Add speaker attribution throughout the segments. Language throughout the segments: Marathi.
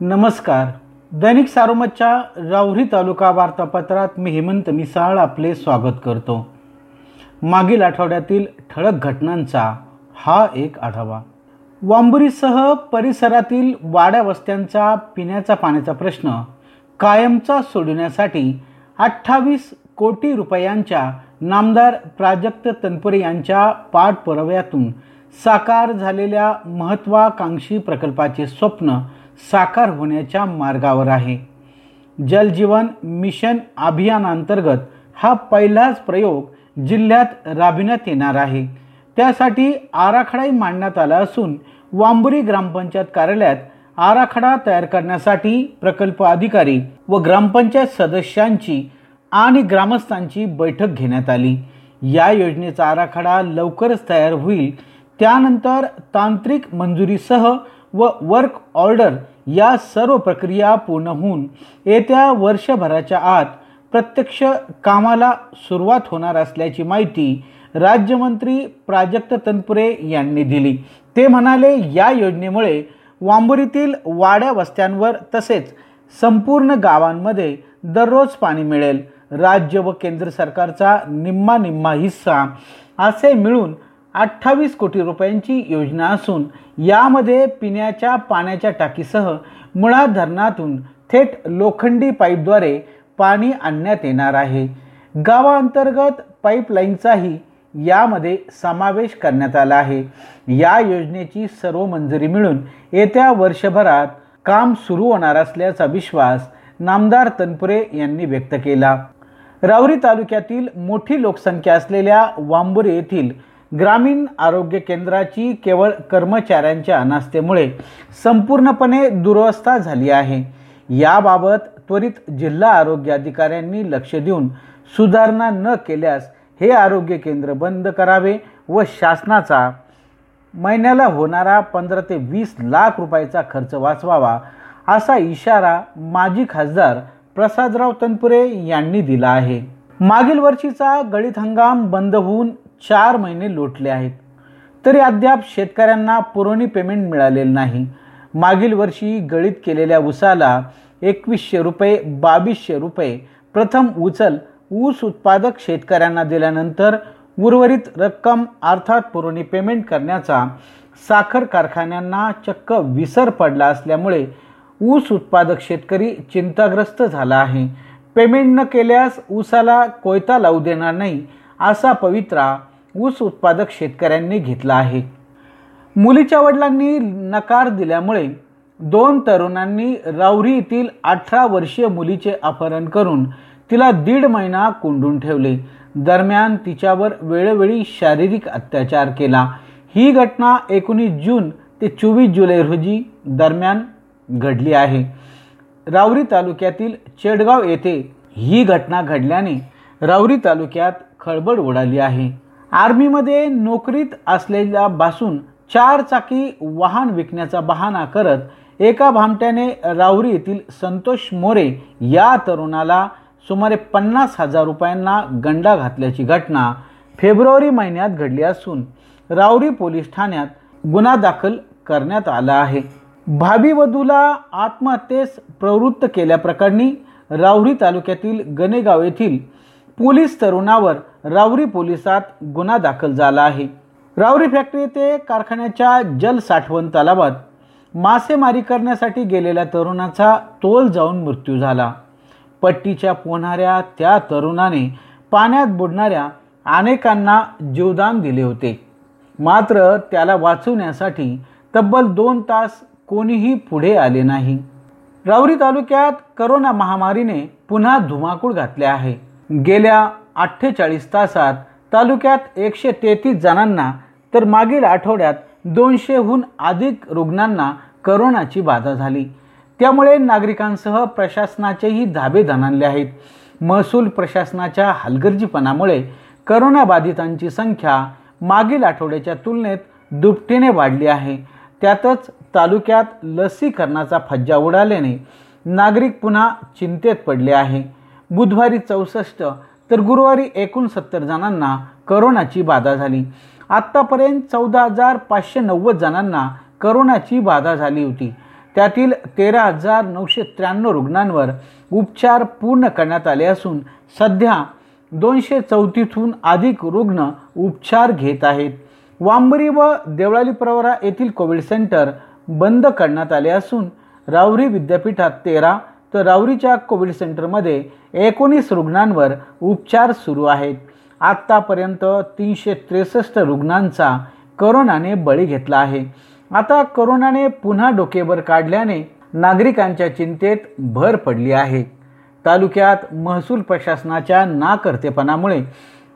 Speaker 1: नमस्कार. दैनिक सारोमतच्या राहुरी तालुका वार्तापत्रात मी हेमंत मिसाळ आपले स्वागत करतो. मागील आठवड्यातील ठळक घटनांचा हा एक आढावा. वांबुरीसह परिसरातील वाड्या वस्त्यांचा पिण्याचा पाण्याचा प्रश्न कायमचा सोडवण्यासाठी अठ्ठावीस कोटी रुपयांच्या नामदार प्राजक्त तनपुरे यांच्या पाठपुराव्यातून साकार झालेल्या महत्त्वाकांक्षी प्रकल्पाचे स्वप्न साकार होण्याच्या मार्गावर आहे. जलजीवन मिशन अभियानांतर्गत हा पहिलाच प्रयोग जिल्ह्यात राबविण्यात येणार आहे. त्यासाठी आराखडाही मांडण्यात आला असून वांबुरी ग्रामपंचायत कार्यालयात आराखडा तयार करण्यासाठी प्रकल्प अधिकारी व ग्रामपंचायत सदस्यांची आणि ग्रामस्थांची बैठक घेण्यात आली. या योजनेचा आराखडा लवकरच तयार होईल. त्यानंतर तांत्रिक मंजुरीसह व वर्क ऑर्डर या सर्व प्रक्रिया पूर्ण होऊन येत्या वर्षभराच्या आत प्रत्यक्ष कामाला सुरुवात होणार असल्याची माहिती राज्यमंत्री प्राजक्त तनपुरे यांनी दिली. ते म्हणाले या योजनेमुळे वांबुरीतील वाड्या वस्त्यांवर तसेच संपूर्ण गावांमध्ये दररोज पाणी मिळेल. राज्य व केंद्र सरकारचा निम्मा निम्मा हिस्सा असे मिळून अठ्ठावीस कोटी रुपयांची योजना असून यामध्ये पिण्याच्या पाण्याच्या टाकीसह मुळा धरणातून थेट लोखंडी पाईपद्वारे पाणी आणण्यात येणार आहे. गावाअंतर्गत पाईपलाईनचाही यामध्ये समावेश करण्यात आला आहे. या योजनेची सर्व मंजुरी मिळून येत्या वर्षभरात काम सुरू होणार असल्याचा विश्वास नामदार तनपुरे यांनी व्यक्त केला. रावरी तालुक्यातील मोठी लोकसंख्या असलेल्या वांबुरे येथील ग्रामीण आरोग्य केंद्राची केवळ कर्मचाऱ्यांच्या अनास्थेमुळे संपूर्णपणे दुरवस्था झाली आहे. याबाबत त्वरित जिल्हा आरोग्य अधिकाऱ्यांनी लक्ष देऊन सुधारणा न केल्यास हे आरोग्य केंद्र बंद करावे व शासनाचा महिन्याला होणारा पंधरा ते वीस लाख रुपयाचा खर्च वाचवावा असा इशारा माजी खासदार प्रसादराव तनपुरे यांनी दिला आहे. मागील वर्षीचा गळीत हंगाम बंद होऊन चार महिने लोटले आहेत. तरी अद्याप शेतकऱ्यांना पुरवणी पेमेंट मिळालेलं नाही. मागील वर्षी गळीत केलेल्या ऊसाला एकवीसशे रुपये बावीसशे रुपये प्रथम उचल ऊस उत्पादक शेतकऱ्यांना दिल्यानंतर उर्वरित रक्कम अर्थात पुरवणी पेमेंट करण्याचा साखर कारखान्यांना चक्क विसर पडला असल्यामुळे ऊस उत्पादक शेतकरी चिंताग्रस्त झाला आहे. पेमेंट न केल्यास ऊसाला कोयता लावू देणार नाही असा पवित्रा ऊस उत्पादक शेतकऱ्यांनी घेतला आहे. मुलीच्या वडिलांनी नकार दिल्यामुळे दोन तरुणांनी रावरी येथील अठरा वर्षीय मुलीचे अपहरण करून तिला दीड महिना कोंडून ठेवले. दरम्यान तिच्यावर वेळोवेळी शारीरिक अत्याचार केला. ही घटना एकोणीस जून ते चोवीस जुलै रोजी दरम्यान घडली आहे. रावरी तालुक्यातील चेडगाव येथे ही घटना घडल्याने रावरी तालुक्यात खळबळ उडाली आहे. आर्मीमध्ये नोकरीत असलेल्या बासून चार चाकी वाहन विकण्याचा बहाणा करत एका भामट्याने रावरी येथील संतोष मोरे या तरुणाला सुमारे पन्नास हजार रुपयांना गंडा घातल्याची घटना फेब्रुवारी महिन्यात घडली असून रावरी पोलीस ठाण्यात गुन्हा दाखल करण्यात आला आहे. भाभी वधूला आत्महत्येस प्रवृत्त केल्याप्रकरणी रावरी तालुक्यातील गणेगाव येथील पोलीस तरुणावर रावरी पोलिसात गुन्हा दाखल झाला आहे. रावरी फॅक्टरी येथे कारखान्याच्या जल साठवण तलावात मासेमारी करण्यासाठी गेलेल्या तरुणाचा तोल जाऊन मृत्यू झाला. पट्टीच्या पोहणाऱ्या त्या तरुणाने पाण्यात बुडणाऱ्या अनेकांना जीवदान दिले होते. मात्र त्याला वाचवण्यासाठी तब्बल दोन तास कोणीही पुढे आले नाही. रावरी तालुक्यात करोना महामारीने पुन्हा धुमाकूळ घातले आहे. गेल्या अठ्ठेचाळीस तासात तालुक्यात एकशे तेहतीस जणांना तर मागील आठवड्यात दोनशेहून अधिक रुग्णांना करोनाची बाधा झाली. त्यामुळे नागरिकांसह प्रशासनाचेही धाबे धनानले आहेत. महसूल प्रशासनाच्या हलगर्जीपणामुळे करोनाबाधितांची संख्या मागील आठवड्याच्या तुलनेत दुपटीने वाढली आहे. त्यातच तालुक्यात लसीकरणाचा फज्जा उडाल्याने नागरिक पुन्हा चिंतेत पडले आहे. बुधवारी चौसष्ट तर गुरुवारी एकोणसत्तर जणांना करोनाची बाधा झाली. आत्तापर्यंत चौदा हजार पाचशे नव्वद जणांना करोनाची बाधा झाली होती. त्यातील तेरा हजार नऊशे त्र्याण्णव रुग्णांवर उपचार पूर्ण करण्यात आले असून सध्या दोनशे चौतीसहून अधिक रुग्ण उपचार घेत आहेत. वांबरी व देवळाली प्रवरा येथील कोविड सेंटर बंद करण्यात आले असून रावरी विद्यापीठात तेरा तर रावरीच्या कोविड सेंटरमध्ये एकोणीस रुग्णांवर उपचार सुरू आहेत. आत्तापर्यंत तीनशे त्रेसष्ट रुग्णांचा करोनाने बळी घेतला आहे. आता करोनाने पुन्हा डोकेवर काढल्याने नागरिकांच्या चिंतेत भर पडली आहे. तालुक्यात महसूल प्रशासनाच्या नाकर्तेपणामुळे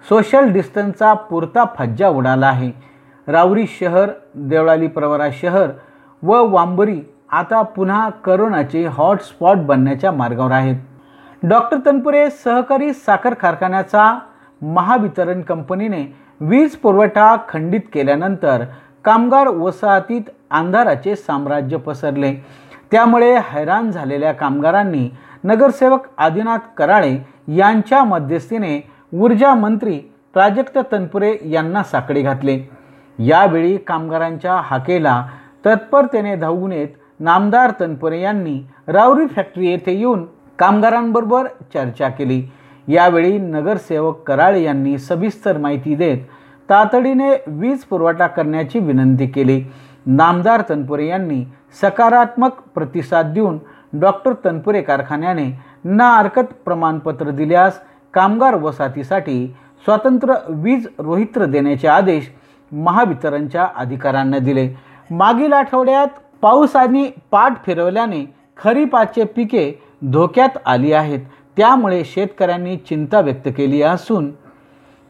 Speaker 1: सोशल डिस्टन्सचा पुरता फज्जा उडाला आहे. रावरी शहर देवळाली प्रवरा शहर व वांबरी आता पुन्हा करोनाचे हॉटस्पॉट बनण्याच्या मार्गावर आहेत. डॉक्टर तनपुरे सहकारी साखर कारखान्याचा महावितरण कंपनीने वीज पुरवठा खंडित केल्यानंतर कामगार वसाहतीत अंधाराचे साम्राज्य पसरले. त्यामुळे हैराण झालेल्या कामगारांनी नगरसेवक आदिनाथ कराळे यांच्या मध्यस्थीने ऊर्जा मंत्री प्राजक्त तनपुरे यांना साकडे घातले. यावेळी कामगारांच्या हाकेला तत्परतेने धावून येत नामदार तनपुरे यांनी रावरी फॅक्टरी येथे येऊन कामगारांबरोबर चर्चा केली. यावेळी नगरसेवक कराळे यांनी सविस्तर माहिती देत तातडीने वीज पुरवठा करण्याची विनंती केली. नामदार तनपुरे यांनी सकारात्मक प्रतिसाद देऊन डॉक्टर तनपुरे कारखान्याने ना हरकत प्रमाणपत्र दिल्यास कामगार वसाहतीसाठी स्वतंत्र वीज रोहित्र देण्याचे आदेश महावितरणच्या अधिकाऱ्यांना दिले. मागील आठवड्यात पावसाने पाठ फिरवल्याने खरीपाचे पिके धोक्यात आली आहेत. त्यामुळे शेतकऱ्यांनी चिंता व्यक्त केली असून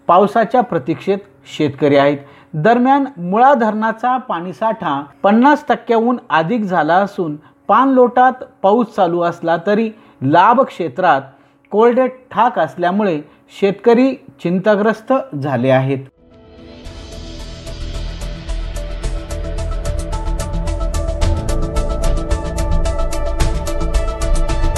Speaker 1: पावसाच्या प्रतीक्षेत शेतकरी आहेत. दरम्यान मुळा धरणाचा पाणीसाठा पन्नास टक्क्याहून अधिक झाला असून पानलोटात पाऊस चालू असला तरी लाभ क्षेत्रात कोरडे ठाक असल्यामुळे शेतकरी चिंताग्रस्त झाले आहेत.